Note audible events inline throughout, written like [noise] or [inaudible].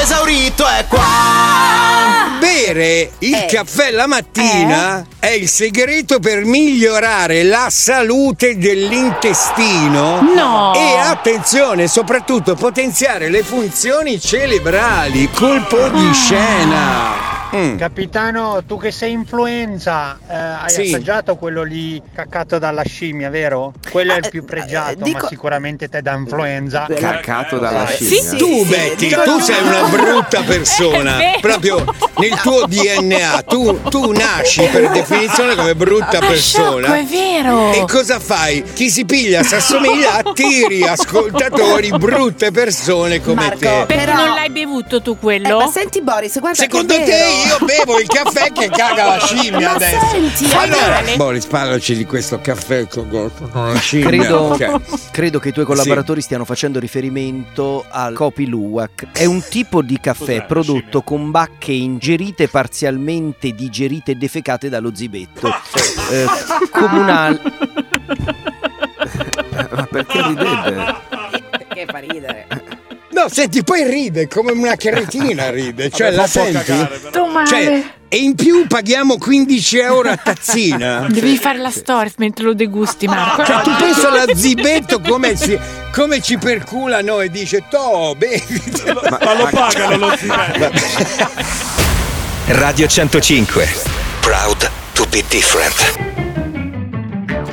esaurito è qua. Bere il Eh. caffè la mattina è il segreto per migliorare la salute dell'intestino. No. E attenzione, soprattutto potenziare le funzioni cerebrali. Colpo di scena. Mm. Capitano, tu che sei influenza, eh, hai Sì. assaggiato quello lì caccato dalla scimmia, vero? Quello è il più pregiato, dico- ma sicuramente te da influenza. Caccato dalla Sì, scimmia. sì. Tu, Betty, dico- tu sei una brutta [laughs] persona. Proprio nel tuo DNA. Tu, tu nasci per definizione come brutta Ma persona. sciocco, è vero. E cosa fai? Chi si piglia si assomiglia, attiri ascoltatori, brutte persone come Marco, te. Perché Però- non l'hai bevuto tu Eh, quello? ma senti Boris, guarda Secondo che è te. Io bevo il caffè che caga la scimmia Ma adesso? senti, allora. Boris, parlaci di questo caffè con con la scimmia. Credo, Cioè, credo che i tuoi collaboratori stiano facendo riferimento al Kopi Luwak. È un tipo di caffè prodotto con bacche ingerite parzialmente digerite e defecate dallo zibetto. Eh, comunale. [laughs] Ma perché ridete? Che fa ridere. No, senti, poi ride come una cretina ride. Cioè, la senti? Male. Cioè, e in più paghiamo 15 euro a tazzina. [laughs] Devi fare la storia mentre lo degusti, Marco. Cioè, tu pensa alla [laughs] zibetto come, si- come ci percula noi e dice, to, bevitelo. Ma lo pagano lo [laughs] zibetto. Radio 105. Proud to be different.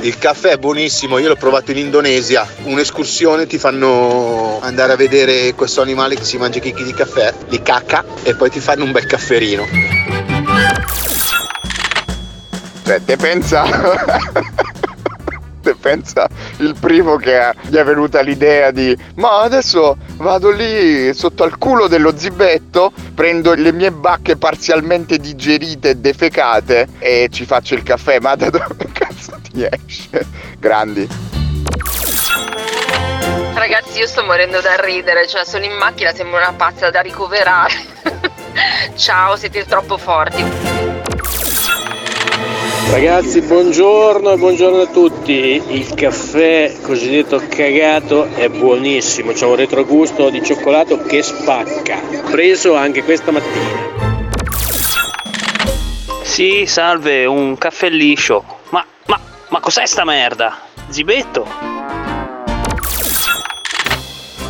Il caffè è buonissimo, io l'ho provato in Indonesia. Un'escursione ti fanno andare a vedere questo animale che si mangia chicchi di caffè, li cacca e poi ti fanno un bel cafferino. Cioè, te pensa. [laughs] te pensa il primo che gli è venuta l'idea di. Ma adesso vado lì sotto al culo dello zibetto, prendo le mie bacche parzialmente digerite e defecate e ci faccio il caffè. Ma da dove esce? [laughs] Grandi. Ragazzi, io sto morendo da ridere, cioè sono in macchina, sembro una pazza da ricoverare. [laughs] Ciao, siete troppo forti. Ragazzi, buongiorno e buongiorno a tutti. Il caffè cosiddetto cagato è buonissimo, c'è un retrogusto di cioccolato che spacca. Preso anche questa mattina. Sì, salve, un caffè liscio. Ma, cos'è sta merda? Zibetto?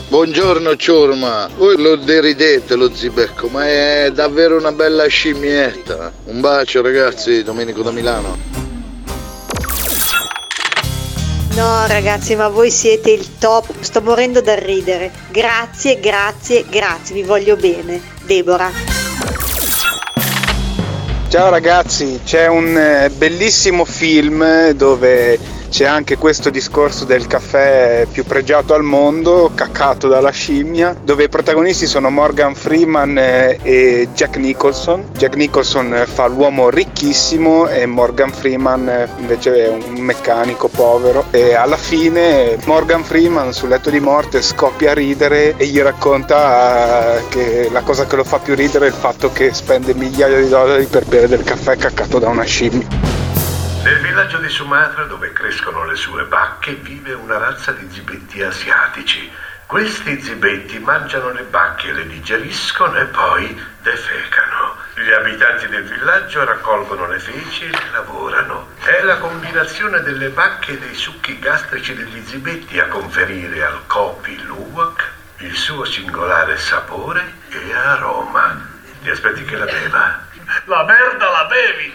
Buongiorno ciurma, voi lo deridete lo zibecco, ma è davvero una bella scimmietta. Un bacio ragazzi, Domenico da Milano. No ragazzi, ma voi siete il top, sto morendo dal ridere. Grazie, grazie, grazie, vi voglio bene. Deborah. Ciao ragazzi, c'è un eh, bellissimo film dove c'è anche questo discorso del caffè più pregiato al mondo, caccato dalla scimmia, dove i protagonisti sono Morgan Freeman eh, e Jack Nicholson. Jack Nicholson eh, fa l'uomo ricchissimo e Morgan Freeman eh, invece è un meccanico povero e alla fine Morgan Freeman sul letto di morte scoppia a ridere e gli racconta che la cosa che lo fa più ridere è il fatto che spende migliaia di dollari per bere del caffè caccato da una scimmia. Nel villaggio di Sumatra, dove crescono le sue vacche, vive una razza di zibetti asiatici. Questi zibetti mangiano le bacche, le digeriscono e poi defecano. Gli abitanti del villaggio raccolgono le feci e le lavorano. È la combinazione delle bacche e dei succhi gastrici degli zibetti a conferire al Kopi Luwak il suo singolare sapore e aroma. Ti aspetti che la beva? La merda la bevi!